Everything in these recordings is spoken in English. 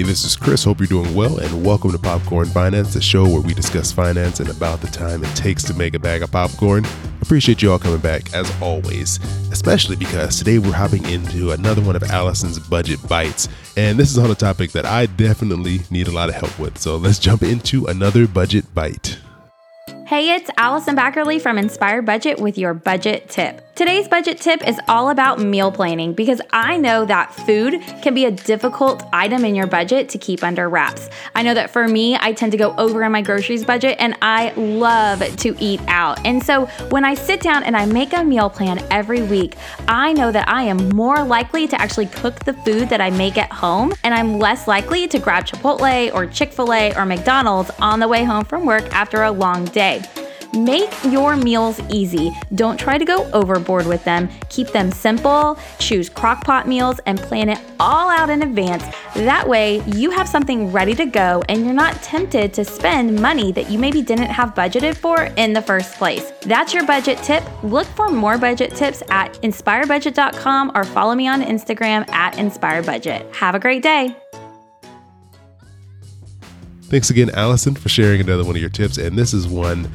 this is Chris. Hope you're doing well, and welcome to Popcorn Finance, the show where we discuss finance and about the time it takes to make a bag of popcorn. Appreciate you all coming back, as always, especially because today we're hopping into another one of Allison's budget bites, and this is on a topic that I definitely need a lot of help with. So let's jump into another budget bite. Hey, it's Allison Baggerly from Inspired Budget with your budget tip. Today's budget tip is all about meal planning because I know that food can be a difficult item in your budget to keep under wraps. I know that for me, I tend to go over in my groceries budget and I love to eat out. And so when I sit down and I make a meal plan every week, I know that I am more likely to actually cook the food that I make at home and I'm less likely to grab Chipotle or Chick fil A or McDonald's on the way home from work after a long day. Make your meals easy. Don't try to go overboard with them. Keep them simple. Choose crock pot meals and plan it all out in advance. That way, you have something ready to go and you're not tempted to spend money that you maybe didn't have budgeted for in the first place. That's your budget tip. Look for more budget tips at inspiredbudget.com or follow me on Instagram at inspiredbudget. Have a great day. Thanks again, Allison, for sharing another one of your tips. And this is one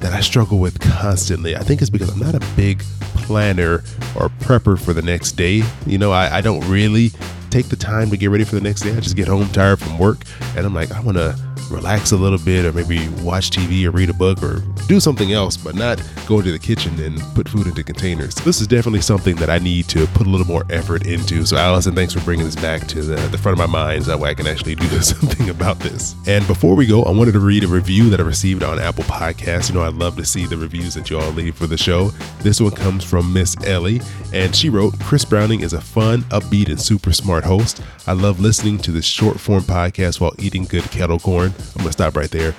that I struggle with constantly. I think it's because I'm not a big planner or prepper for the next day. You know, I, I don't really take the time to get ready for the next day. I just get home tired from work and I'm like, I want to relax a little bit or maybe watch TV or read a book or do something else, but not go into the kitchen and put food into containers. This is definitely something that I need to put a little more effort into. So, Allison, thanks for bringing this back to the, the front of my mind so that way I can actually do something about this. And before we go, I wanted to read a review that I received on Apple Podcasts. You know, I'd love to see the reviews that you all leave for the show. This one comes from Miss Ellie, and she wrote Chris Browning is a fun, upbeat, and super smart host. I love listening to this short form podcast while eating good kettle corn. I'm to stop right there.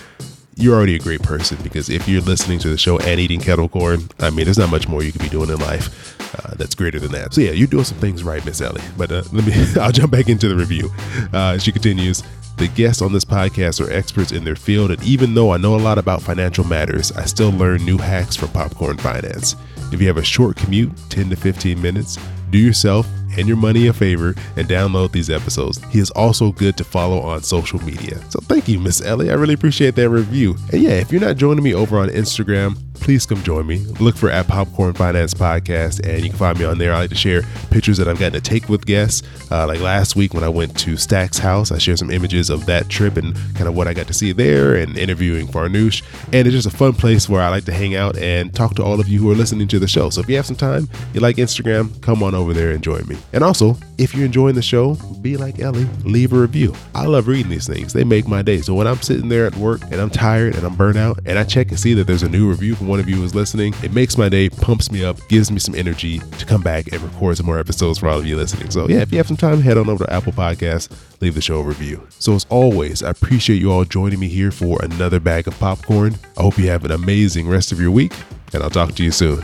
You're already a great person because if you're listening to the show and eating kettle corn, I mean, there's not much more you could be doing in life uh, that's greater than that. So, yeah, you're doing some things right, Miss Ellie. But uh, let me, I'll jump back into the review. Uh, she continues. The guests on this podcast are experts in their field, and even though I know a lot about financial matters, I still learn new hacks from Popcorn Finance. If you have a short commute, 10 to 15 minutes, do yourself and your money a favor and download these episodes. He is also good to follow on social media. So thank you, Miss Ellie. I really appreciate that review. And yeah, if you're not joining me over on Instagram, please come join me. Look for at Popcorn Finance Podcast, and you can find me on there. I like to share pictures that I've gotten to take with guests. Uh, like last week when I went to Stack's house, I shared some images of that trip and kind of what I got to see there and interviewing Farnoosh. And it's just a fun place where I like to hang out and talk to all of you who are listening to the show. So if you have some time, you like Instagram, come on over there and join me. And also, if you're enjoying the show, be like Ellie, leave a review. I love reading these things, they make my day. So when I'm sitting there at work and I'm tired and I'm burnt out and I check and see that there's a new review from one of you who's listening, it makes my day, pumps me up, gives me some energy to come back and record some more episodes for all of you listening. So yeah, if you have some time, head on over to Apple Podcasts, leave the show a review. So as always, I appreciate you all joining me here for another bag of popcorn. I hope you have an amazing rest of your week, and I'll talk to you soon.